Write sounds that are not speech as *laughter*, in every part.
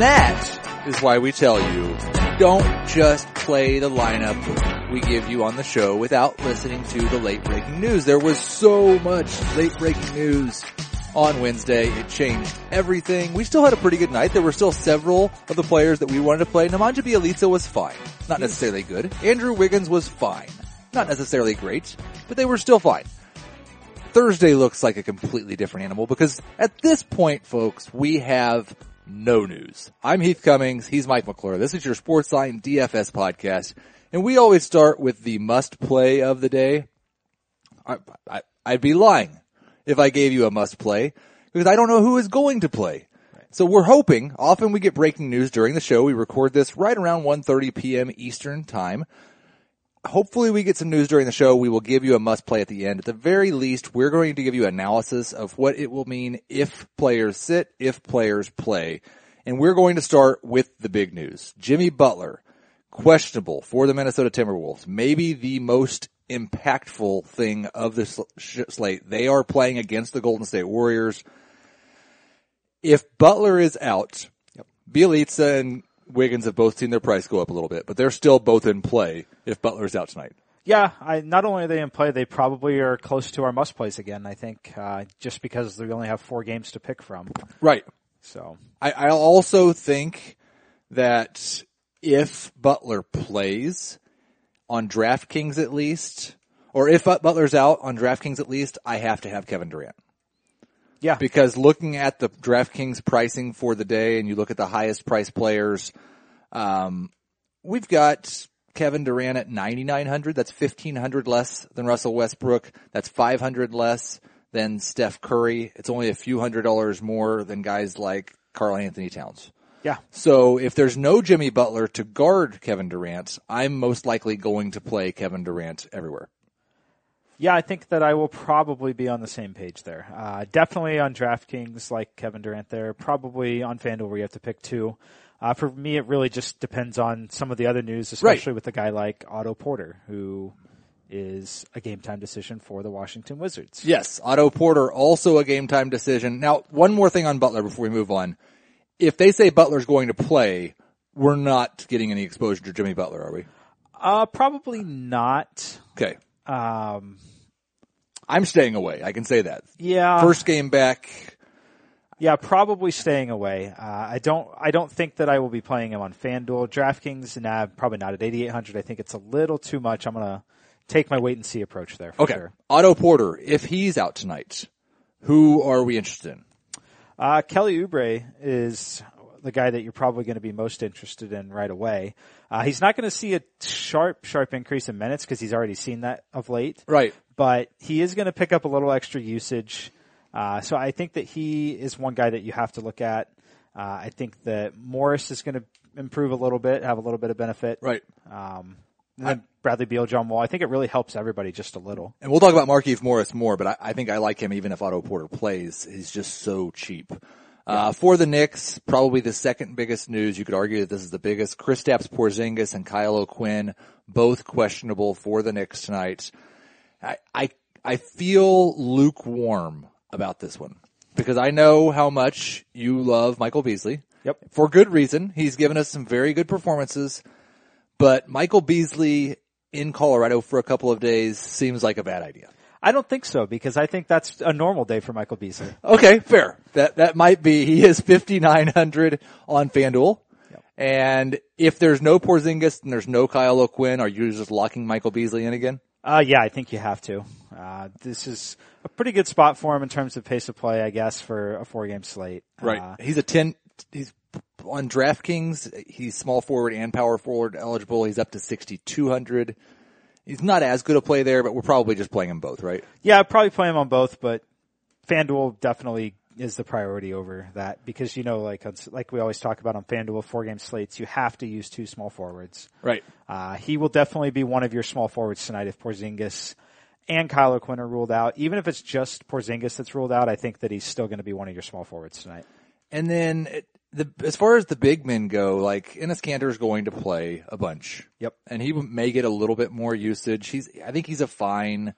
And that is why we tell you, don't just play the lineup we give you on the show without listening to the late breaking news. There was so much late breaking news on Wednesday. It changed everything. We still had a pretty good night. There were still several of the players that we wanted to play. Nemanja Bjelica was fine. Not necessarily good. Andrew Wiggins was fine. Not necessarily great, but they were still fine. Thursday looks like a completely different animal because at this point, folks, we have no news. I'm Heath Cummings. He's Mike McClure. This is your Sportsline DFS podcast. And we always start with the must play of the day. I, I, I'd be lying if I gave you a must play because I don't know who is going to play. So we're hoping, often we get breaking news during the show. We record this right around 1.30 p.m. Eastern time. Hopefully we get some news during the show. We will give you a must play at the end. At the very least, we're going to give you analysis of what it will mean if players sit, if players play. And we're going to start with the big news. Jimmy Butler, questionable for the Minnesota Timberwolves. Maybe the most impactful thing of this slate. They are playing against the Golden State Warriors. If Butler is out. Bjelica and Wiggins have both seen their price go up a little bit, but they're still both in play if Butler's out tonight. Yeah, I, not only are they in play, they probably are close to our must plays again. I think uh, just because we only have four games to pick from. Right. So I, I also think that if Butler plays on DraftKings at least, or if Butler's out on DraftKings at least, I have to have Kevin Durant. Yeah. Because looking at the DraftKings pricing for the day and you look at the highest price players, um, we've got Kevin Durant at 9,900. That's 1,500 less than Russell Westbrook. That's 500 less than Steph Curry. It's only a few hundred dollars more than guys like Karl Anthony Towns. Yeah. So if there's no Jimmy Butler to guard Kevin Durant, I'm most likely going to play Kevin Durant everywhere. Yeah, I think that I will probably be on the same page there. Uh, definitely on DraftKings, like Kevin Durant there. Probably on FanDuel where you have to pick two. Uh, for me, it really just depends on some of the other news, especially right. with a guy like Otto Porter, who is a game time decision for the Washington Wizards. Yes, Otto Porter also a game time decision. Now, one more thing on Butler before we move on. If they say Butler's going to play, we're not getting any exposure to Jimmy Butler, are we? Uh, probably not. Okay. Um, I'm staying away. I can say that. Yeah. First game back. Yeah, probably staying away. Uh, I don't. I don't think that I will be playing him on FanDuel, DraftKings. Nah, probably not at 8,800. I think it's a little too much. I'm gonna take my wait and see approach there. okay. Sure. Otto Porter, if he's out tonight, who are we interested in? Uh, Kelly Oubre is the guy that you're probably going to be most interested in right away. Uh, he's not going to see a sharp, sharp increase in minutes because he's already seen that of late. Right. But he is going to pick up a little extra usage. Uh, so I think that he is one guy that you have to look at. Uh, I think that Morris is going to improve a little bit, have a little bit of benefit. Right. Um, and then Bradley Beal, John Wall. I think it really helps everybody just a little. And we'll talk about Markieff Morris more, but I, I think I like him even if Otto Porter plays. He's just so cheap. Uh, for the Knicks, probably the second biggest news. You could argue that this is the biggest. Kristaps Porzingis and Kyle O'Quinn, both questionable for the Knicks tonight. I, I, I feel lukewarm about this one because I know how much you love Michael Beasley. Yep. For good reason. He's given us some very good performances, but Michael Beasley in Colorado for a couple of days seems like a bad idea. I don't think so because I think that's a normal day for Michael Beasley. Okay, fair. That that might be. He is fifty nine hundred on FanDuel. Yep. And if there's no Porzingis and there's no Kyle O'Quinn, are you just locking Michael Beasley in again? Uh, yeah, I think you have to. Uh, this is a pretty good spot for him in terms of pace of play, I guess, for a four game slate. Right. Uh, he's a 10, he's on DraftKings. He's small forward and power forward eligible. He's up to 6,200 he's not as good a play there, but we're probably just playing him both, right? Yeah, probably play him on both, but FanDuel definitely is the priority over that because you know, like like we always talk about on FanDuel four game slates, you have to use two small forwards. Right. Uh, he will definitely be one of your small forwards tonight if Porzingis and Kyle O'Quinn are ruled out. Even if it's just Porzingis that's ruled out, I think that he's still going to be one of your small forwards tonight. And then the as far as the big men go, like Kanter is going to play a bunch. Yep, and he may get a little bit more usage. He's I think he's a fine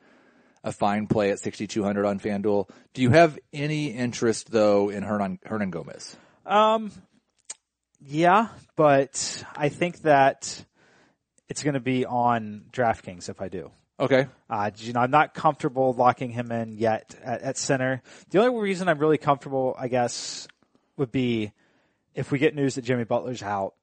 a fine play at 6200 on FanDuel. Do you have any interest though in Hernan Hernangomez? Um Yeah, but I think that it's going to be on DraftKings if I do. Okay. Uh, you know, I'm not comfortable locking him in yet at, at center. The only reason I'm really comfortable, I guess, would be if we get news that Jimmy Butler's out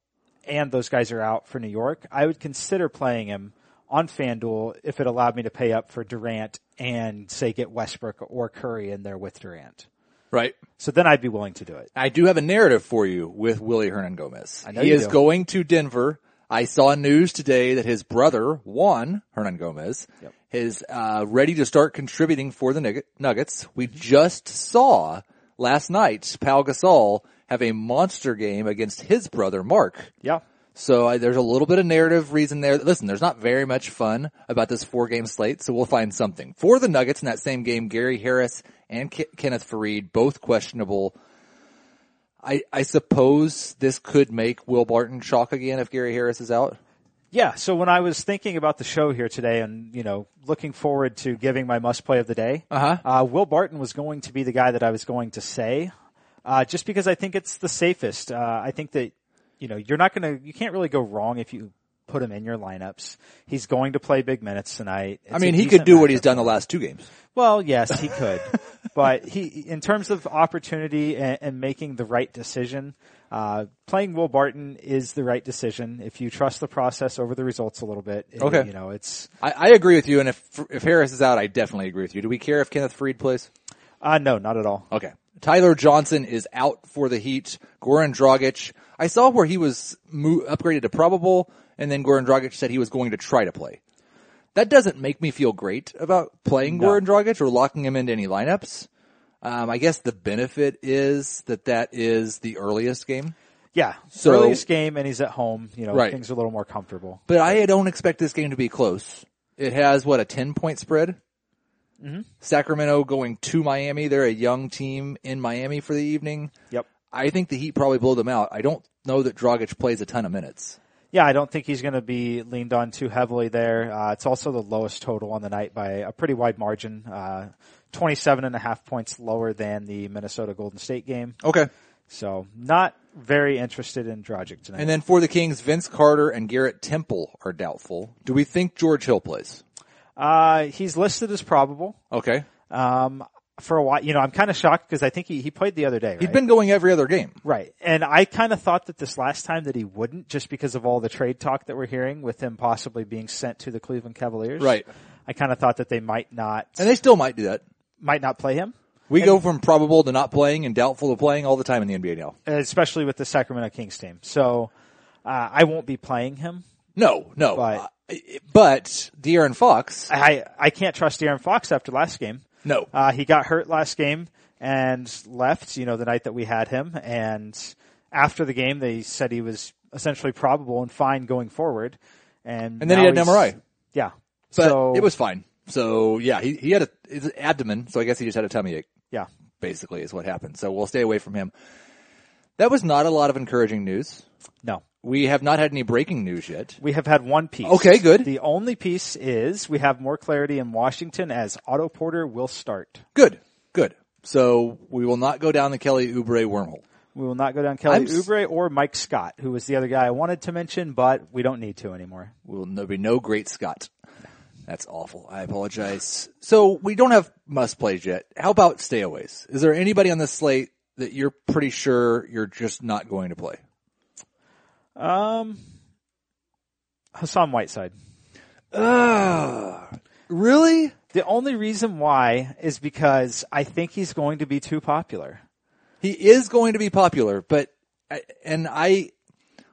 and those guys are out for New York. I would consider playing him on FanDuel if it allowed me to pay up for Durant and say get Westbrook or Curry in there with Durant. Right. So then I'd be willing to do it. I do have a narrative for you with Willy Hernangomez. I know he is do. going to Denver. I saw news today that his brother, Juan Hernangomez, Yep. is uh, ready to start contributing for the Nuggets. We just saw last night Pau Gasol have a monster game against his brother, Mark. Yeah. So I, there's a little bit of narrative reason there. Listen, there's not very much fun about this four game slate, so we'll find something. For the Nuggets in that same game, Gary Harris and Ke- Kenneth Faried, both questionable. I, I suppose this could make Will Barton shock again if Gary Harris is out. Yeah. So when I was thinking about the show here today and, you know, looking forward to giving my must play of the day, Uh-huh. uh, Will Barton was going to be the guy that I was going to say, uh, just because I think it's the safest. Uh, I think that, you know, you're not going to, you can't really go wrong if you put him in your lineups. He's going to play big minutes tonight. I mean, he could do what he's done the last two games. Well, yes, he could, *laughs* but he, in terms of opportunity and, and making the right decision, uh, playing Will Barton is the right decision if you trust the process over the results a little bit. It- Okay. you know, it's I, I agree with you, and if if Harris is out, I definitely agree with you. Do we care if Kenneth Faried plays? uh, no, not at all. Okay. Tyler Johnson is out for the Heat. Goran Dragic, I saw where he was mo- upgraded to probable, and then Goran Dragic said he was going to try to play. That doesn't make me feel great about playing No. Goran Dragic or locking him into any lineups. Um, I guess the benefit is that that is the earliest game. Yeah, So- earliest game and he's at home. You know, Right. things are a little more comfortable. But I don't expect this game to be close. It has what a ten point spread. Mm-hmm. Sacramento going to Miami. They're a young team in Miami for the evening. Yep. I think the Heat probably blow them out. I don't know that Dragic plays a ton of minutes. Yeah, I don't think he's going to be leaned on too heavily there. Uh, it's also the lowest total on the night by a pretty wide margin. Uh, 27 and a half points lower than the Minnesota Golden State game. Okay. So not very interested in Dragic tonight. And then for the Kings, Vince Carter and Garrett Temple are doubtful. Do we think George Hill plays? Uh, he's listed as probable. Okay. Um, for a while, you know, I'm kind of shocked because I think he, he played the other day, right? He'd been going every other game. Right. And I kind of thought that this last time that he wouldn't just because of all the trade talk that we're hearing with him possibly being sent to the Cleveland Cavaliers. Right. I kind of thought that they might not, And they still might do that. might not play him, We go from probable to not playing and doubtful to playing all the time in the NBA now. especially with the Sacramento Kings team. So, uh, I won't be playing him. No, no. But- but De'Aaron Fox, I, I can't trust Aaron Fox after last game. no. Uh, he got hurt last game and left, you know, the night that we had him. And after the game, they said he was essentially probable and fine going forward. And, And then he had an MRI. Yeah. But so it was fine. So yeah, he, he had a his abdomen, so I guess he just had a tummy ache. yeah. Basically, is what happened. So we'll stay away from him. That was not a lot of encouraging news. No. We have not had any breaking news yet. We have had one piece. Okay, good. The only piece is we have more clarity in Washington as Otto Porter will start. Good, good. So we will not go down the Kelly Oubre wormhole. We will not go down Kelly I'm Oubre or Mike Scott, who was the other guy I wanted to mention, but we don't need to anymore. Will there'll be no great Scott. That's awful. I apologize. So we don't have must plays yet. How about stayaways? Is there anybody on this slate that you're pretty sure you're just not going to play? Um, Hassan Whiteside. Ugh. Really? The only reason why is because I think he's going to be too popular. He is going to be popular, but and I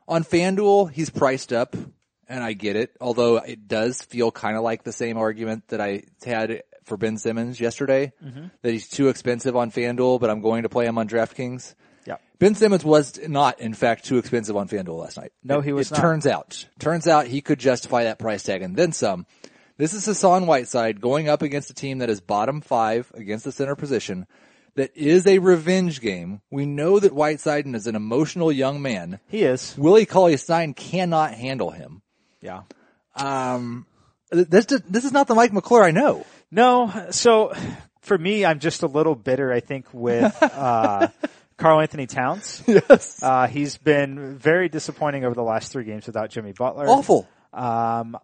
on FanDuel he's priced up, and I get it. Although it does feel kind of like the same argument that I had for Ben Simmons yesterday, that he's too expensive on FanDuel, but I'm going to play him on DraftKings. Yeah. Ben Simmons was not, in fact, too expensive on FanDuel last night. No, It- he was It not. turns out, turns out he could justify that price tag and then some. This is Hassan Whiteside going up against a team that is bottom five against the center position. That is a revenge game. We know that Whiteside is an emotional young man. He is. Willie Cauley Stein cannot handle him. Yeah. Um, this this is not the Mike McClure I know. No, so for me, I'm just a little bitter, I think, with, *laughs* uh, Karl Anthony Towns. *laughs* Yes. Uh, he's been very disappointing over the last three games without Jimmy Butler. Awful. Um,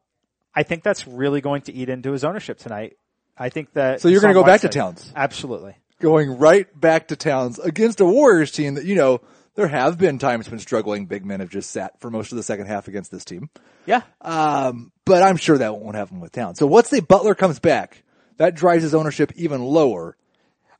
I think that's really going to eat into his ownership tonight. I think that. So you're gonna go back to Towns? Absolutely. Going right back to Towns against a Warriors team that, you know, there have been times when struggling big men have just sat for most of the second half against this team. Yeah. Um, but I'm sure that won't happen with Towns. So once the Butler comes back. That drives his ownership even lower.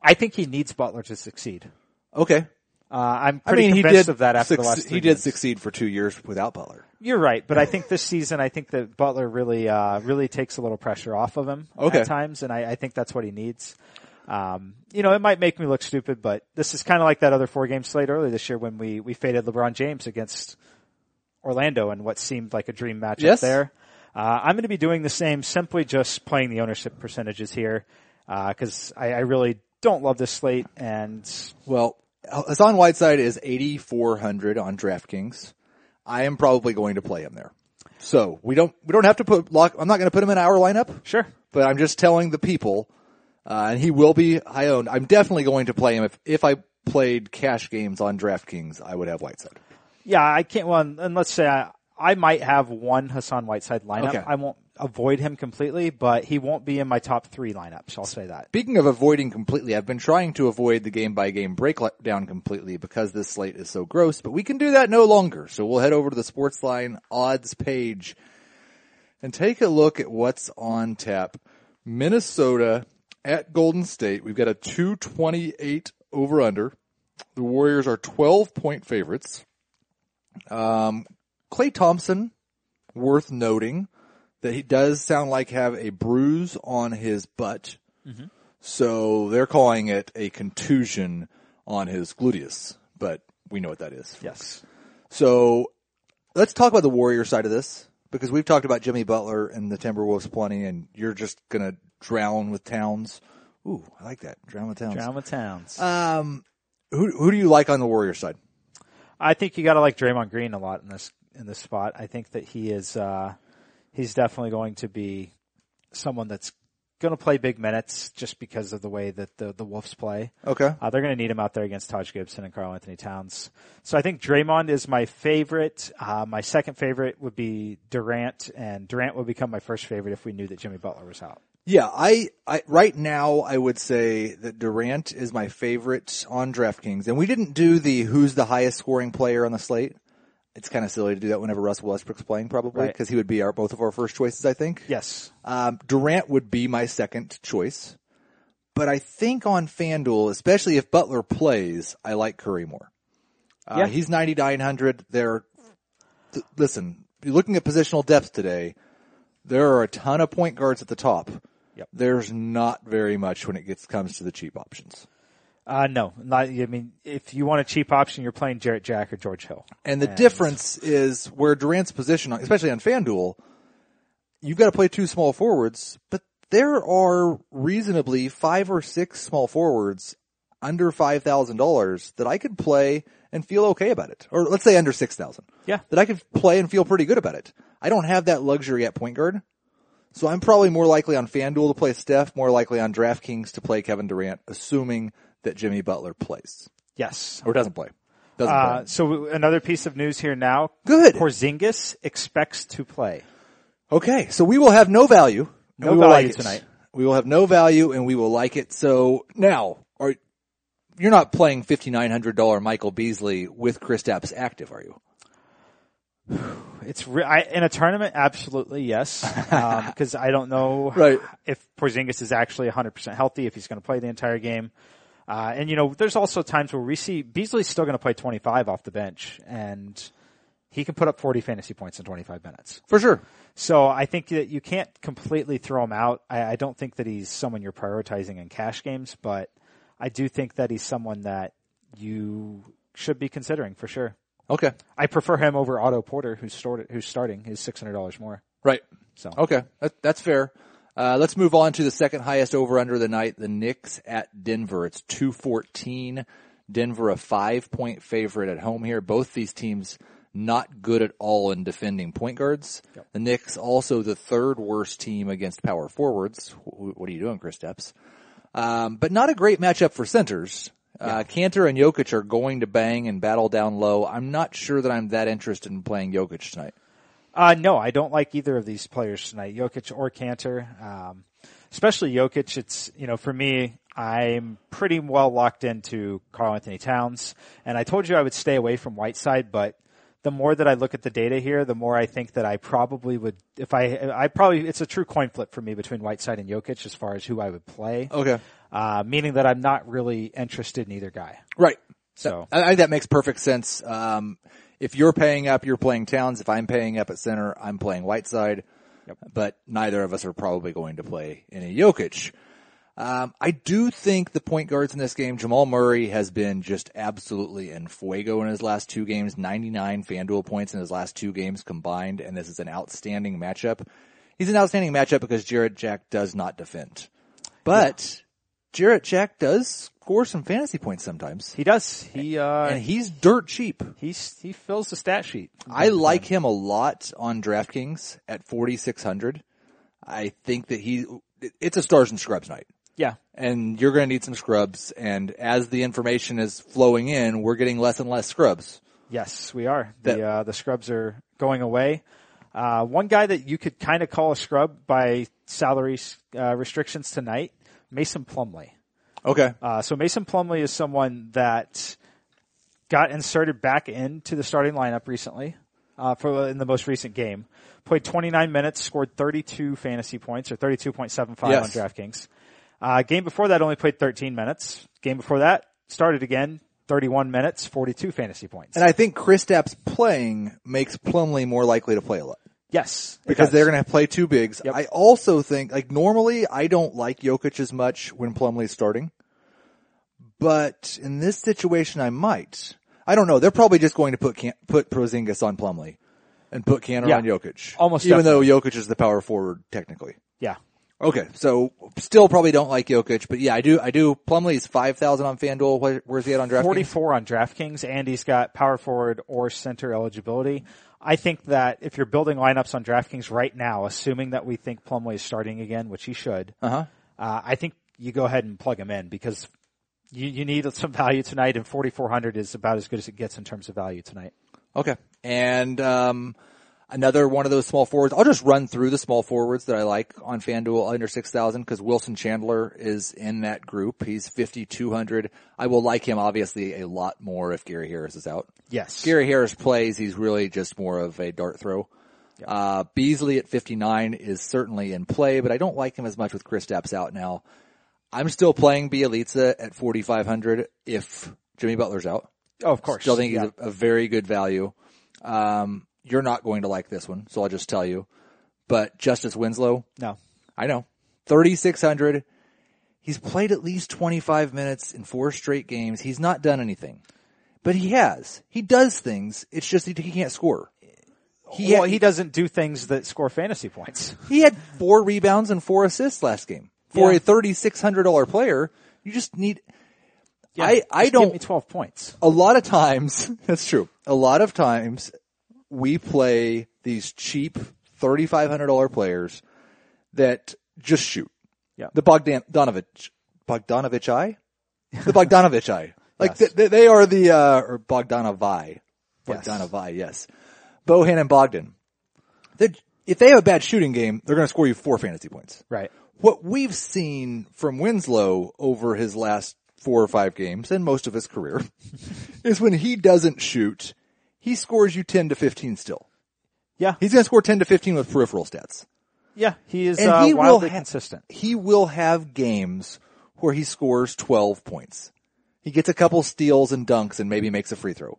I think he needs Butler to succeed. Okay. Uh, I'm I pretty mean, he convinced did of that after the succe- last. he did games. succeed for two years without Butler. You're right, but I *laughs* think this season, I think that Butler really, uh, really takes a little pressure off of him Okay. at times, and I, I think that's what he needs. Um, you know, it might make me look stupid, but this is kind of like that other four game slate earlier this year when we, we faded LeBron James against Orlando and what seemed like a dream matchup Yes. there. Uh, I'm going to be doing the same, simply just playing the ownership percentages here, uh, cause I, I really don't love this slate and Well, Hassan Whiteside is 8,400 on DraftKings. I am probably going to play him there. So we don't, we don't have to put lock, I'm not going to put him in our lineup, sure. but I'm just telling the people, uh, and he will be high owned. I'm definitely going to play him if, if I played cash games on DraftKings, I would have Whiteside. Yeah, I can't. Well, and let's say I, I might have one Hassan Whiteside lineup. Okay. I won't avoid him completely, but he won't be in my top three lineups. I'll say that. Speaking of avoiding completely, I've been trying to avoid the game by game breakdown completely because this slate is so gross, but we can do that no longer. So we'll head over to the Sportsline odds page and take a look at what's on tap. Minnesota at Golden State. We've got a 228 over under. The Warriors are 12 point favorites. Um, Klay Thompson, worth noting that he does sound like have a bruise on his butt. So they're calling it a contusion on his gluteus, but we know what that is. Yes. So let's talk about the Warrior side of this because we've talked about Jimmy Butler and the Timberwolves plenty, and you're just gonna drown with Towns. Ooh, I like that. Drown with Towns. Drama Towns. Um, who who do you like on the Warrior side? I think you got to like Draymond Green a lot in this in this spot. I think that he is uh, he's definitely going to be someone that's going to play big minutes just because of the way that the the Wolves play. Okay. Uh, they're going to need him out there against Taj Gibson and Karl Anthony Towns. So I think Draymond is my favorite. Uh, my second favorite would be Durant, and Durant would become my first favorite if we knew that Jimmy Butler was out. Yeah, I, I right now I would say that Durant is my favorite on DraftKings, and we didn't do the who's the highest scoring player on the slate. It's kind of silly to do that whenever Russell Westbrook's playing, probably Right. because he would be our both of our first choices. I think. Yes. Um, Durant would be my second choice, but I think on FanDuel, especially if Butler plays, I like Curry more. Uh, Yeah. he's ninety nine hundred. There, th- listen, you're looking at positional depth today. There are a ton of point guards at the top. Yep. There's not very much when it gets comes to the cheap options. Uh, no, not, I mean, if you want a cheap option, you're playing Jarrett Jack or George Hill. And the And- difference is where Durant's position, especially on FanDuel, you've got to play two small forwards, but there are reasonably five or six small forwards under five thousand dollars that I could play and feel okay about it. Or let's say under six thousand. Yeah. That I could play and feel pretty good about it. I don't have that luxury at point guard. So I'm probably more likely on FanDuel to play Steph, more likely on DraftKings to play Kevin Durant, assuming that Jimmy Butler plays. Yes. Or doesn't play. Doesn't Uh, play. so another piece of news here now. Good. Porzingis expects to play. Okay, so we will have no value. No value like tonight. We will have no value and we will like it. So now, are you're not playing fifty nine hundred dollar Michael Beasley with Kristaps active, are you? *sighs* It's re- I, in a tournament, absolutely yes, *laughs* because I don't know Right. if Porzingis is actually 100% healthy, if he's going to play the entire game. Uh, and you know, there's also times where we see Beasley's still going to play 25 off the bench, and he can put up 40 fantasy points in 25 minutes. For sure. So I think that you can't completely throw him out. I, I don't think that he's someone you're prioritizing in cash games, but I do think that he's someone that you should be considering for sure. Okay. I prefer him over Otto Porter, who's started, who's starting, hundred dollars more. Right. So Okay. That, that's fair. Uh, let's move on to the second highest over under the night, the Knicks at Denver. It's 214. Denver a five point favorite at home here. Both these teams not good at all in defending point guards. The Knicks also the third worst team against power forwards. What are you doing, Kristaps? Um, but not a great matchup for centers. Uh, Kanter and Jokic are going to bang and battle down low. I'm not sure that I'm that interested in playing Jokic tonight. Uh, no, I don't like either of these players tonight, Jokic or Kanter. Um, especially Jokic. It's, you know, for me, I'm pretty well locked into Carl Anthony Towns. And I told you I would stay away from Whiteside, but the more that I look at the data here, the more I think that I probably would, if I, I probably, it's a true coin flip for me between Whiteside and Jokic as far as who I would play. Okay. Uh, meaning that I'm not really interested in either guy. Right. So, I think that makes perfect sense. Um, if you're paying up, you're playing Towns. If I'm paying up at center, I'm playing Whiteside. Yep. But neither of us are probably going to play any Jokic. Um, I do think the point guards in this game, Jamal Murray has been just absolutely in fuego in his last two games, 99 FanDuel points in his last two games combined, and this is an outstanding matchup. He's an outstanding matchup because Jarrett Jack does not defend. But Jarrett Jack does score some fantasy points sometimes. he does. He, uh, And he's dirt cheap. he's, he fills the stat sheet. I like him a lot on DraftKings at 4,600. I think that he, it's a stars and scrubs night. Yeah. And you're going to need some scrubs. And as the information is flowing in, we're getting less and less scrubs. Yes, we are. That- The uh, the scrubs are going away. Uh, one guy that you could kind of call a scrub by salary uh, restrictions tonight, Mason Plumlee. Okay. Uh, so Mason Plumlee is someone that got inserted back into the starting lineup recently uh, for in the most recent game. Played 29 minutes, scored 32 fantasy points or 32.75 Yes. on DraftKings. Uh, game before that only played 13 minutes. Game before that started again, 31 minutes, 42 fantasy points. And I think Kristaps playing makes Plumlee more likely to play a lot. Yes, Because they're going to play two bigs. Yep. I also think, like normally I don't like Jokic as much when Plumlee's starting. But in this situation I might. I don't know. They're probably just going to put Can- put Porzingis on Plumlee and put Kanter Yeah. on Jokic. Almost Even though Jokic is the power forward technically. Yeah. Okay, so still probably don't like Jokic, but yeah, I do. I do. Plumlee's five thousand on FanDuel. Where's he at on DraftKings? 44 on DraftKings and he's got power forward or center eligibility. I think that if you're building lineups on DraftKings right now, assuming that we think Plumlee is starting again, which he should, Uh-huh. uh, I think you go ahead and plug him in because you, you need some value tonight and 4,400 is about as good as it gets in terms of value tonight. Okay, and um, another one of those small forwards. I'll just run through the small forwards that I like on FanDuel under six thousand because Wilson Chandler is in that group. He's fifty two hundred. I will like him obviously a lot more if Gary Harris is out. Yes. Gary Harris plays, he's really just more of a dart throw. Uh, Beasley at 59 is certainly in play, but I don't like him as much with Kristaps out now. I'm still playing Bjelica at 4,500 if Jimmy Butler's out. Oh, of course. Still think Yeah. he's a, a very good value. Um, you're not going to like this one, so I'll just tell you. But Justice Winslow, No. I know, 3,600. He's played at least 25 minutes in four straight games. He's not done anything, but he has. He does things. It's just he, he can't score. He well, had, he doesn't do things that score fantasy points. *laughs* he had four rebounds and four assists last game. For Yeah. a $3,600 player, you just need, I, I just give don't, me 12 points. a lot of times, *laughs* that's true. A lot of times we play these cheap $3,500 players that just shoot. Yeah. The Bogdan, Donovich, Bogdanovich I? *laughs* The Bogdanovich I. Like Yes. th- they are the, uh, or Bogdanovi. Yes. Bogdanovi, yes. Bohan and Bogdan. They- If they have a bad shooting game, they're going to score you four fantasy points Right. what we've seen from Winslow over his last four or five games and most of his career *laughs* is when he doesn't shoot, he scores you 10 to 15 still. Yeah. He's going to score 10 to 15 with peripheral stats. Yeah. He is And uh, he will wildly ha- consistent. He will have games where he scores 12 points. He gets a couple steals and dunks and maybe makes a free throw.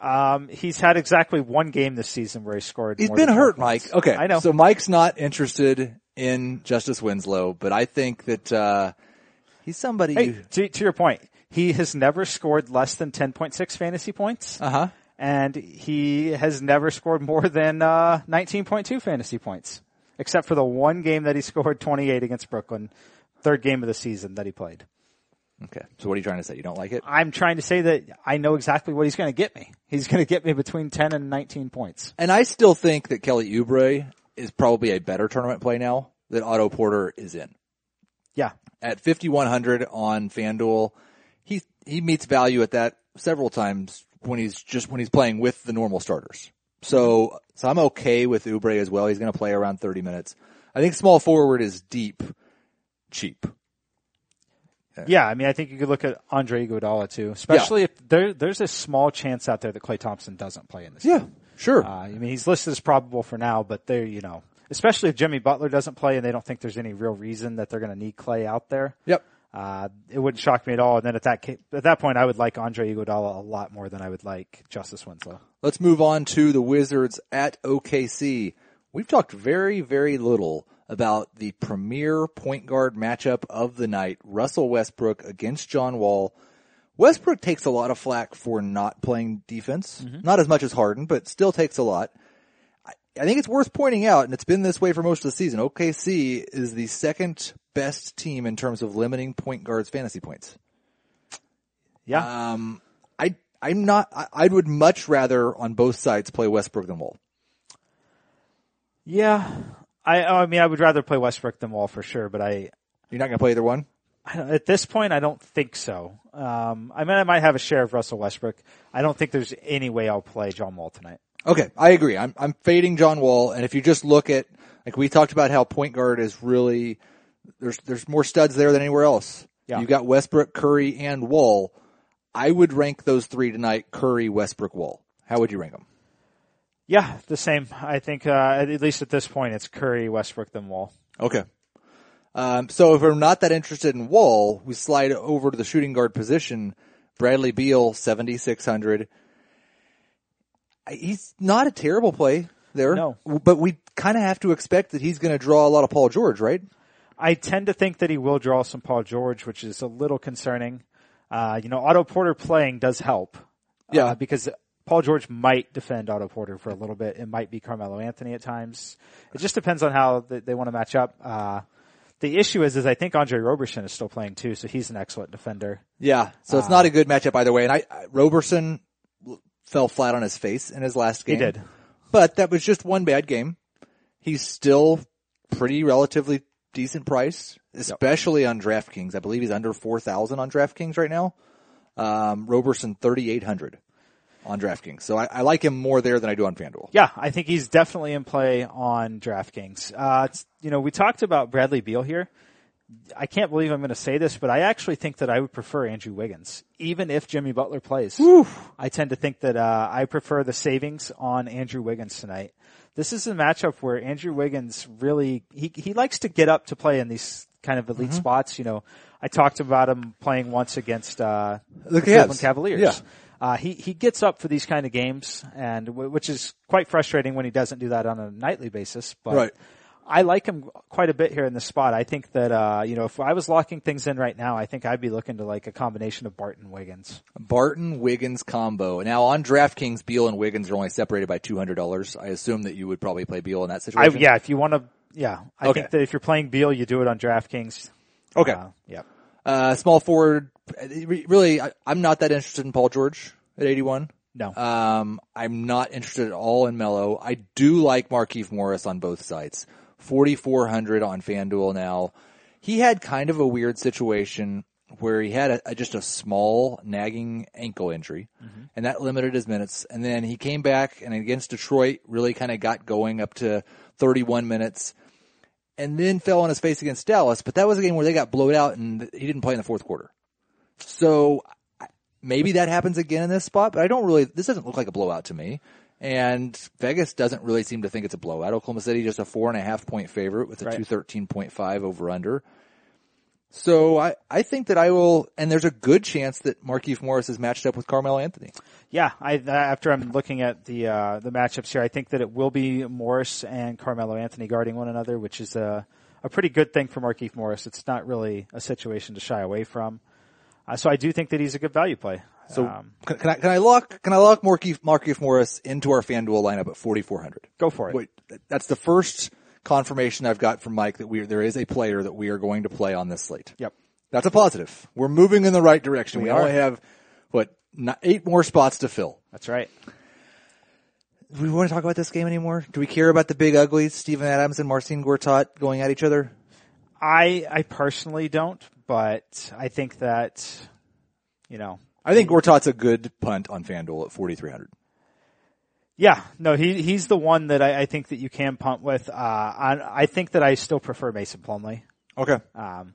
Um, he's had exactly one game this season where he scored. He's been hurt, points. Mike. Okay. I know. So Mike's not interested in Justice Winslow, but I think that, uh, he's somebody Hey, to, to your point, he has never scored less than 10.6 fantasy points. uh huh. And he has never scored more than uh, 19.2 fantasy points, except for the one game that he *laughs* scored 28 against Brooklyn, third game of the season that he played. Okay. So what are you trying to say? You don't like it? I'm trying to say that I know exactly what he's going to get me. He's going to get me between 10 and 19 points. And I still think that Kelly Oubre is probably a better tournament play now that Otto Porter is in. Yeah. At 5100 on FanDuel, he he meets value at that several times when he's just when he's playing with the normal starters. So so I'm okay with Oubre as well. He's going to play around 30 minutes. I think small forward is deep, cheap. Yeah, I mean, I think you could look at Andre Iguodala too, especially if there there's a small chance out there that Klay Thompson doesn't play in this. Yeah, game. sure. Uh, I mean, he's listed as probable for now, but they're you know, especially if Jimmy Butler doesn't play and they don't think there's any real reason that they're going to need Clay out there. yep. Uh, it wouldn't shock me at all. And then at that at that point, I would like Andre Iguodala a lot more than I would like Justice Winslow. Let's move on to the Wizards at OKC. We've talked very, very little about the premier point guard matchup of the night, Russell Westbrook against John Wall. Westbrook takes a lot of flack for not playing defense. Not as much as Harden, but still takes a lot. I, think it's worth pointing out, and it's been this way for most of the season, OKC is the second best team in terms of limiting point guards fantasy points. Yeah, Um, I, I'm not, I, I would much rather on both sides play Westbrook than Wall. yeah. I I mean, I would rather play Westbrook than Wall for sure, but I You're not going to play either one? I don't- at this point, I don't think so. Um, I mean, I might have a share of Russell Westbrook. I don't think there's any way I'll play John Wall tonight. Okay, I agree. I'm I'm fading John Wall, and if you just look at like we talked about how point guard is really there's there's more studs there than anywhere else. Yeah. You got Westbrook, Curry, and Wall. I would rank those three tonight: Curry, Westbrook, Wall. How would you rank them? Yeah, the same. I think uh, at at least at this point, it's Curry, Westbrook, then Wall. Okay. Um, so if we're not that interested in Wall, we slide over to the shooting guard position. Bradley Beal, 7,600. He's not a terrible play there. No. But we kind of have to expect that he's going to draw a lot of Paul George, right? I tend to think that he will draw some Paul George, which is a little concerning. Uh, you know, Otto Porter playing does help. Yeah. Uh, because Paul George might defend Otto Porter for a little bit. It might be Carmelo Anthony at times. It just depends on how they, they want to match up. Uh, the issue is, is I think Andre Roberson is still playing too, so he's an excellent defender. Yeah. So it's not a good matchup either way. And I, I Roberson fell flat on his face in his last game. He did. But that was just one bad game. He's still pretty relatively decent price, especially on DraftKings. I believe he's under 4,000 on DraftKings right now. Um, Roberson 3,800 on DraftKings. So I, I like him more there than I do on FanDuel. Yeah, I think he's definitely in play on DraftKings. Uh, you know, we talked about Bradley Beal here. I can't believe I'm going to say this, but I actually think that I would prefer Andrew Wiggins, even if Jimmy Butler plays. I tend to think that uh, I prefer the savings on Andrew Wiggins tonight. This is a matchup where Andrew Wiggins really he he likes to get up to play in these kind of elite spots. You know, I talked about him playing once against uh, The Cleveland. Cavaliers. Yeah. Uh, he he gets up for these kind of games, and w- which is quite frustrating when he doesn't do that on a nightly basis. But Right. I like him quite a bit here in the spot. I think that uh, you know if I was locking things in right now, I think I'd be looking to like a combination of Barton Wiggins. Barton Wiggins combo. Now on DraftKings, Beal and Wiggins are only separated by $200. I assume that you would probably play Beal in that I, situation. yeah, if you want to, yeah, I Okay. think that if you're playing Beal, you do it on DraftKings. Okay. Uh, yeah. Uh, small forward. Really, I, I'm not that interested in Paul George at 81. No. Um, I'm not interested at all in Melo. I do like Markieff Morris on both sides. 4,400 on FanDuel now. He had kind of a weird situation where he had a, a- just a small nagging ankle injury mm-hmm. and that limited his minutes. And then he came back and against Detroit really kind of got going up to 31 minutes and then fell on his face against Dallas. But that was a game where they got blowed out and he didn't play in the fourth quarter. So maybe that happens again in this spot, but I don't really, this doesn't look like a blowout to me. And Vegas doesn't really seem to think it's a blowout. Oklahoma City just a four and a half point favorite with a Right. 213.5 over under. So I, I think that I will, and there's a good chance that Markieff Morris is matched up with Carmelo Anthony. Yeah, I, after I'm looking at the uh, the matchups here, I think that it will be Morris and Carmelo Anthony guarding one another, which is a a pretty good thing for Markieff Morris. It's not really a situation to shy away from. Uh, so I do think that he's a good value play. So um, can, can I can I lock can I lock Markieff, Markieff Morris into our FanDuel lineup at 4400? go for it. Wait, that's the first confirmation I've got from Mike that we there is a player that we are going to play on this slate. Yep. That's a positive. We're moving in the right direction. We, We only have what eight more spots to fill. That's right. Do we want to talk about this game anymore? Do we care about the big uglies, Steven Adams and Marcin Gortat going at each other? I I personally don't, but I think that you know, I think Gortat's a good punt on FanDuel at 4,300. yeah, no, he he's the one that I, I think that you can punt with. Uh, I, I think that I still prefer Mason Plumlee. Okay. Um,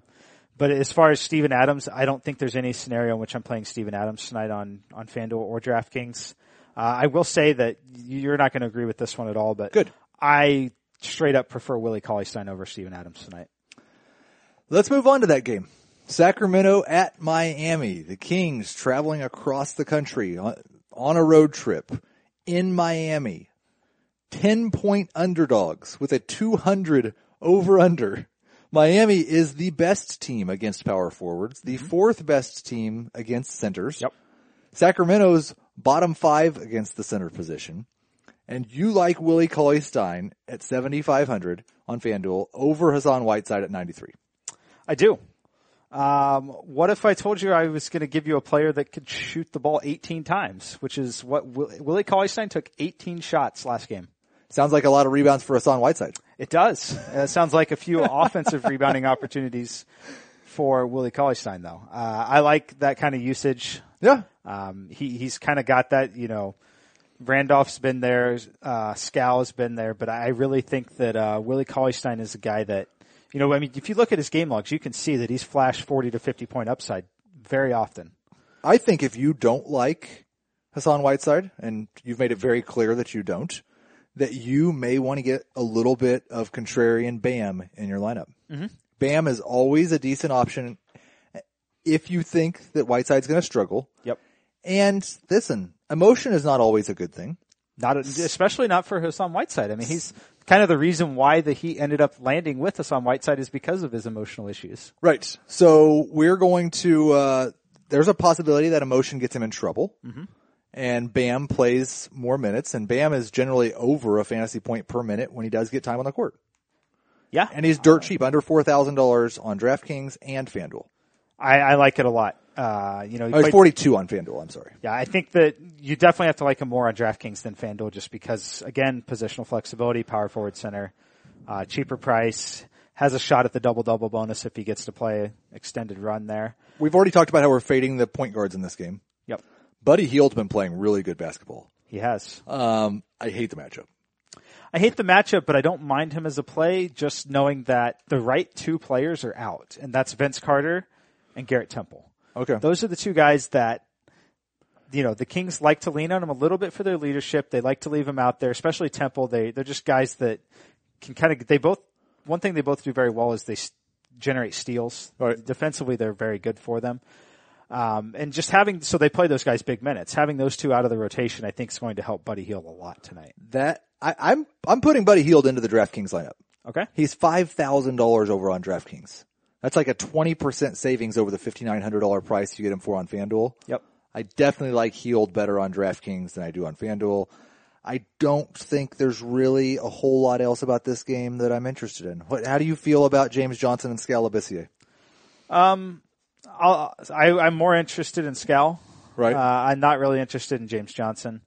but as far as Steven Adams, I don't think there's any scenario in which I'm playing Steven Adams tonight on, on FanDuel or DraftKings. Uh, I will say that you're not going to agree with this one at all, but Good. I straight up prefer Willie Cauley Stein over Steven Adams tonight. Let's move on to that game. Sacramento at Miami. The Kings traveling across the country on, on a road trip in Miami. 10 point underdogs with a 200 over under. Miami is the best team against power forwards, the mm-hmm. fourth best team against centers. Yep. Sacramento's bottom five against the center position. And you like Willie Cauley Stein at 7,500 on FanDuel over Hassan Whiteside at 93. I do. Um, what if I told you I was going to give you a player that could shoot the ball 18 times, which is what Will- Willie Cauley Stein took 18 shots last game. Sounds like a lot of rebounds for Hassan Whiteside. It does. It sounds like a few *laughs* offensive rebounding opportunities for Willie Cauley Stein though. Uh, I like that kind of usage. Yeah. Um, he, he's kind of got that, you know, Randolph's been there, uh, Skal's been there, but I really think that, uh, Willie Cauley Stein is a guy that, you know, I mean, if you look at his game logs, you can see that he's flashed 40 to 50 point upside very often. I think if you don't like Hassan Whiteside, and you've made it very clear that you don't, that you may want to get a little bit of contrarian Bam in your lineup. Mm-hmm. Bam is always a decent option if you think that Whiteside's going to struggle. Yep. And listen, emotion is not always a good thing. Not, especially not for Hassan Whiteside. I mean, he's kind of the reason why the Heat ended up landing with us on Whiteside is because of his emotional issues. Right. So we're going to, uh, there's a possibility that emotion gets him in trouble. And Bam plays more minutes and Bam is generally over a fantasy point per minute when he does get time on the court. Yeah. And he's dirt cheap, under $4,000 on DraftKings and FanDuel. I, I like it a lot. Uh, you know, Oh, he's 42 on FanDuel, I'm sorry. yeah, I think that you definitely have to like him more on DraftKings than FanDuel just because, again, positional flexibility, power forward center, uh, cheaper price, has a shot at the double double bonus if he gets to play extended run there. We've already talked about how we're fading the point guards in this game. Yep. Buddy Hield's been playing really good basketball. He has. Um, I hate the matchup. I hate the matchup, but I don't mind him as a play, just knowing that the right two players are out, and that's Vince Carter and Garrett Temple. Okay. Those are the two guys that, you know, the Kings like to lean on them a little bit for their leadership. They like to leave them out there, especially Temple. They, they're just guys that can kind of, they both, one thing they both do very well is they generate steals. Right. Defensively, they're very good for them. Um, and just having, so they play those guys big minutes. Having those two out of the rotation, I think is going to help Buddy Hield a lot tonight. That, I, I'm, I'm putting Buddy Hield into the DraftKings lineup. Okay. He's $5,000 over on DraftKings. That's like a 20% savings over the $5,900 price you get him for on FanDuel. Yep. I definitely like Hield better on DraftKings than I do on FanDuel. I don't think there's really a whole lot else about this game that I'm interested in. What, how do you feel about James Johnson and Skal Labissiere? I'll, I, I'm more interested in Skal. Right. Uh, I'm not really interested in James Johnson.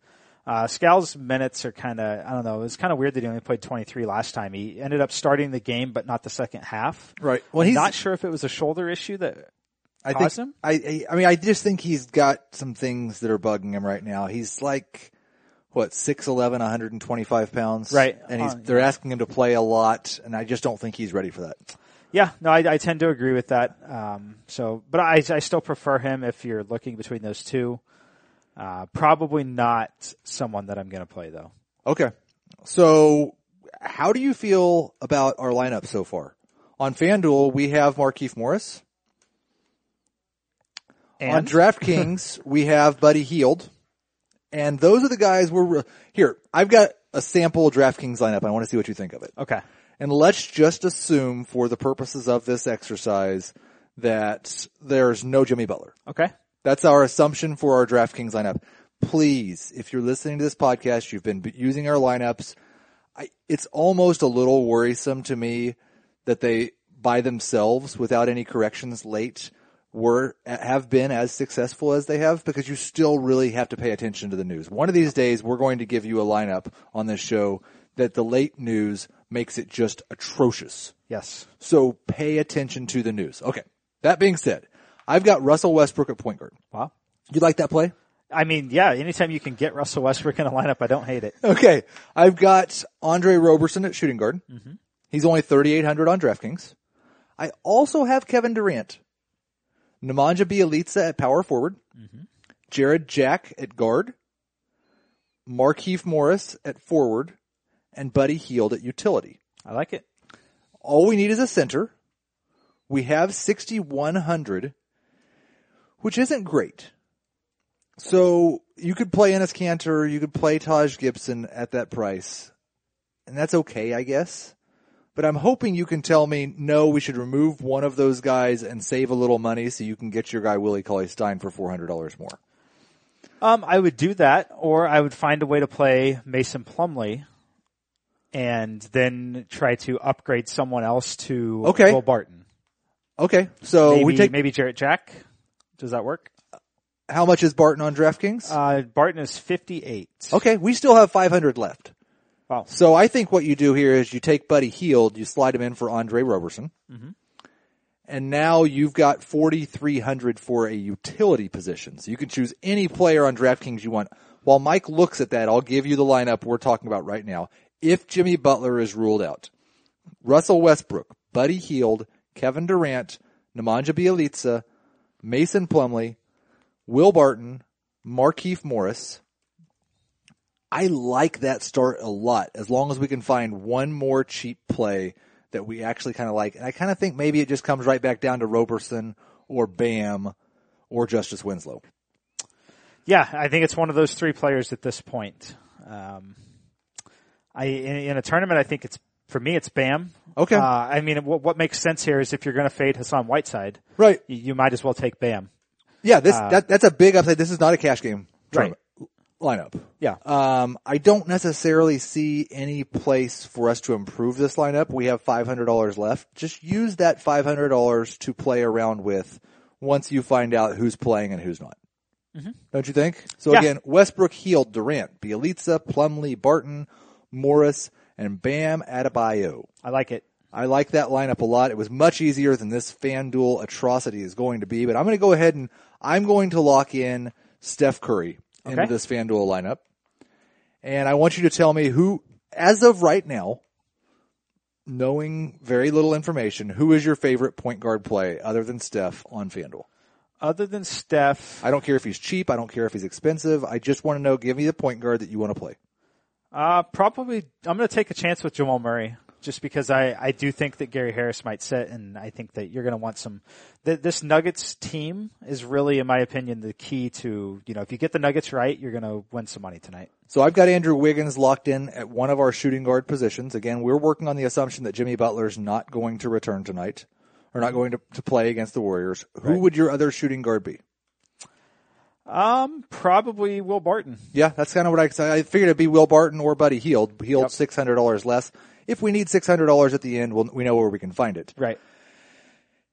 Uh, Skal's minutes are kind of, I don't know, it was kind of weird that he only played 23 last time. He ended up starting the game, but not the second half. Right. Well, he's not sure if it was a shoulder issue that, I caused think, him? I, I, I mean, I just think he's got some things that are bugging him right now. He's like, what, 6'11", 125 pounds? Right. And he's, Uh, they're asking him to play a lot, and I just don't think he's ready for that. yeah, no, I, I tend to agree with that. Um, so, but I, I still prefer him if you're looking between those two. Uh, probably not someone that I'm going to play though. Okay. So how do you feel about our lineup so far? On FanDuel, we have Markieff Morris. On DraftKings, *laughs* we have Buddy Hield. And those are the guys we're, re- here, I've got a sample DraftKings lineup. I want to see what you think of it. okay. And let's just assume for the purposes of this exercise that there's no Jimmy Butler. Okay. That's our assumption for our DraftKings lineup. Please, if you're listening to this podcast, you've been using our lineups. I, it's almost a little worrisome to me that they, by themselves, without any corrections late, were have been as successful as they have because you still really have to pay attention to the news. One of these days, we're going to give you a lineup on this show that the late news makes it just atrocious. Yes. So pay attention to the news. Okay. That being said, I've got Russell Westbrook at point guard. Wow. You like that play? I mean, yeah, anytime you can get Russell Westbrook in a lineup, I don't hate it. Okay. I've got Andre Roberson at shooting guard. Mm-hmm. He's only 3,800 on DraftKings. I also have Kevin Durant. Nemanja Bjelica at power forward. Mm-hmm. Jarrett Jack at guard. Markieff Morris at forward. And Buddy Hield at utility. I like it. All we need is a center. We have 6,100, which isn't great. So you could play Enes Kanter, you could play Taj Gibson at that price. And that's okay, I guess. But I'm hoping you can tell me, no, we should remove one of those guys and save a little money so you can get your guy Willie Cauley Stein for $400 more. Um, I would do that, or I would find a way to play Mason Plumlee, and then try to upgrade someone else to Okay. Will Barton. Okay. So maybe, we take, maybe Jarrett Jack. Does that work? how much is Barton on DraftKings? Uh, Barton is fifty-eight. Okay. We still have 500 left. Wow. So I think what you do here is you take Buddy Hield, you slide him in for Andre Roberson, and now you've got 4,300 for a utility position. So you can choose any player on DraftKings you want. While Mike looks at that, I'll give you the lineup we're talking about right now. If Jimmy Butler is ruled out, Russell Westbrook, Buddy Hield, Kevin Durant, Nemanja Bjelica, Mason Plumlee, Will Barton, Markieff Morris, I like that start a lot as long as we can find one more cheap play that we actually kind of like. And I kind of think maybe it just comes right back down to Roberson or Bam or Justice Winslow. Yeah, I think it's one of those three players at this point. Um, I in, in a tournament, I think it's for me, it's Bam. Okay. Uh, I mean, what, what makes sense here is if you're going to fade Hassan Whiteside, Right. you, you might as well take Bam. Yeah, this that that's a big upside. This is not a cash game tournament lineup. Yeah. Um, I don't necessarily see any place for us to improve this lineup. We have five hundred dollars left. Just use that five hundred dollars to play around with once you find out who's playing and who's not. Don't you think? So Yeah. again, Westbrook, Hield, Durant, Bjelica, Plumlee, Barton, Morris, and Bam Adebayo. I like it. I like that lineup a lot. It was much easier than this FanDuel atrocity is going to be, but I'm going to go ahead and I'm going to lock in Steph Curry into Okay. this FanDuel lineup. And I want you to tell me who, as of right now, knowing very little information, who is your favorite point guard play other than Steph on FanDuel? Other than Steph, I don't care if he's cheap. I don't care if he's expensive. I just want to know, give me the point guard that you want to play. Uh, probably I'm going to take a chance with Jamal Murray just because I, I do think that Gary Harris might sit and I think that you're going to want some, th- this Nuggets team is really, in my opinion, the key to, you know, if you get the Nuggets right, you're going to win some money tonight. So I've got Andrew Wiggins locked in at one of our shooting guard positions. Again, we're working on the assumption that Jimmy Butler's not going to return tonight or not going to, to play against the Warriors. Who Right. would your other shooting guard be? Um, probably Will Barton. Yeah, that's kind of what I. I figured it'd be Will Barton or Buddy Hield. Hield Yep. six hundred dollars less. If we need six hundred dollars at the end, we'll, we know where we can find it. Right.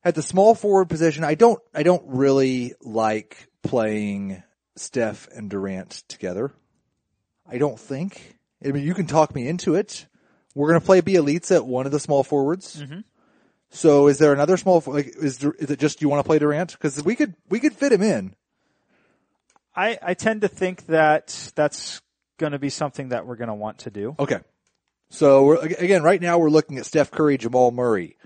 At the small forward position, I don't I don't really like playing Steph and Durant together. I don't think. I mean, you can talk me into it. We're going to play Bjelica at one of the small forwards. So, is there another small? Like, is is it just you want to play Durant? Because we could we could fit him in. I, I tend to think that that's going to be something that we're going to want to do. Okay. So we're, again, right now we're looking at Steph Curry, Jamal Murray,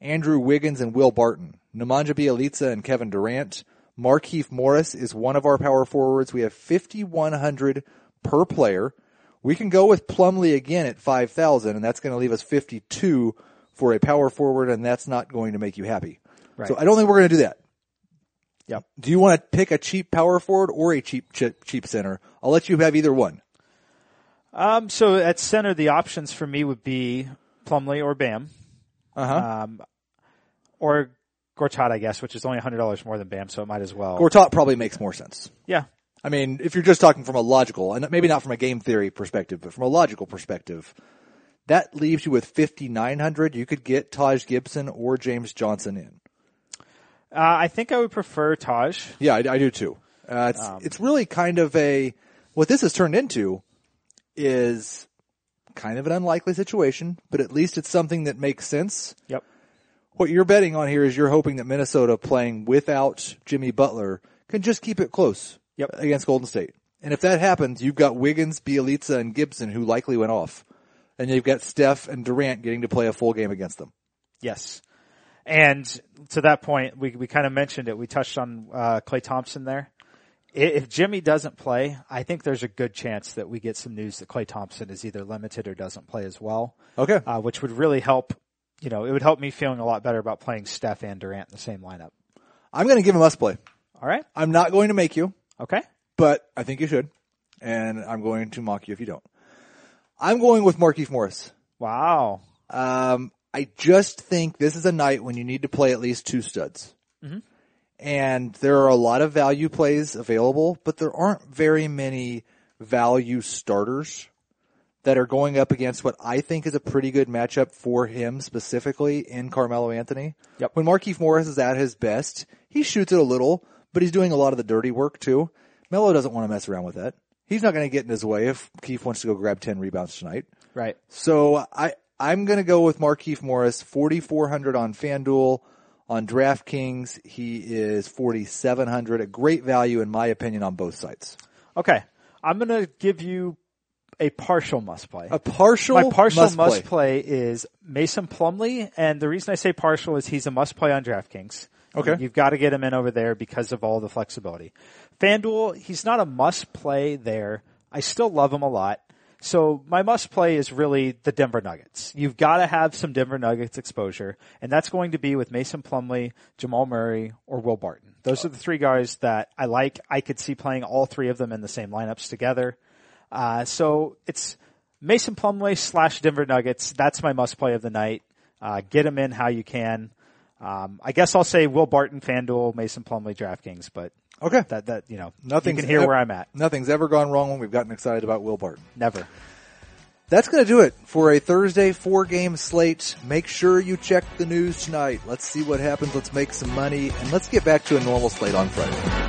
Andrew Wiggins, and Will Barton, Nemanja Bjelica and Kevin Durant. Markieff Morris is one of our power forwards. We have 5,100 per player. We can go with Plumlee again at 5,000 and that's going to leave us 52 for a power forward and that's not going to make you happy. Right. So I don't think we're going to do that. Yep. Do you want to pick a cheap power forward or a cheap, cheap, cheap center? I'll let you have either one. Um, so at center, the options for me would be Plumlee or Bam, Uh huh. um, or Gortat, I guess, which is only hundred dollars more than Bam, so it might as well. Gortat probably makes more sense. yeah, I mean, if you're just talking from a logical, and maybe not from a game theory perspective, but from a logical perspective, that leaves you with 5,900. You could get Taj Gibson or James Johnson in. Uh, I think I would prefer Taj. Yeah, I, I do too. Uh, it's, it's really kind of a, what this has turned into is kind of an unlikely situation, but at least it's something that makes sense. Yep. What you're betting on here is you're hoping that Minnesota playing without Jimmy Butler can just keep it close Yep. against Golden State. And if that happens, you've got Wiggins, Bjelica, and Gibson who likely went off. And you've got Steph and Durant getting to play a full game against them. Yes. And to that point, we, we kind of mentioned it. We touched on, uh, Klay Thompson there. If Jimmy doesn't play, I think there's a good chance that we get some news that Klay Thompson is either limited or doesn't play as well. Okay. Uh, which would really help, you know, it would help me feeling a lot better about playing Steph and Durant in the same lineup. I'm going to give him must play. All right. I'm not going to make you, Okay. but I think you should. And I'm going to mock you if you don't. I'm going with Markieff Morris. Wow. Um, I just think this is a night when you need to play at least two studs. Mm-hmm. And there are a lot of value plays available, but there aren't very many value starters that are going up against what I think is a pretty good matchup for him specifically in Carmelo Anthony. Yep. When Markieff Morris is at his best, he shoots it a little, but he's doing a lot of the dirty work too. Melo doesn't want to mess around with that. He's not going to get in his way if Keith wants to go grab 10 rebounds tonight. Right. So I I'm gonna go with Markieff Morris, 4,400 on FanDuel. On DraftKings, he is 4,700. A great value, in my opinion, on both sites. Okay. I'm going to give you a partial must play. A partial, My partial must, must, play. play. is Mason Plumlee, and the reason I say partial is he's a must play on DraftKings. Okay. You've got to get him in over there because of all the flexibility. FanDuel, he's not a must play there. I still love him a lot. So my must play is really the Denver Nuggets. You've got to have some Denver Nuggets exposure, and that's going to be with Mason Plumlee, Jamal Murray, or Will Barton. Those are the three guys that I like. I could see playing all three of them in the same lineups together. Uh, so it's Mason Plumlee slash Denver Nuggets. That's my must play of the night. Uh, get him in how you can. Um, I guess I'll say Will Barton, FanDuel, Mason Plumlee, DraftKings, but Okay. that, that, you know, nothing can hear ev- where I'm at. Nothing's ever gone wrong when we've gotten excited about Will Barton. Never. That's going to do it for a Thursday four game slate. Make sure you check the news tonight. Let's see what happens. Let's make some money and let's get back to a normal slate on Friday.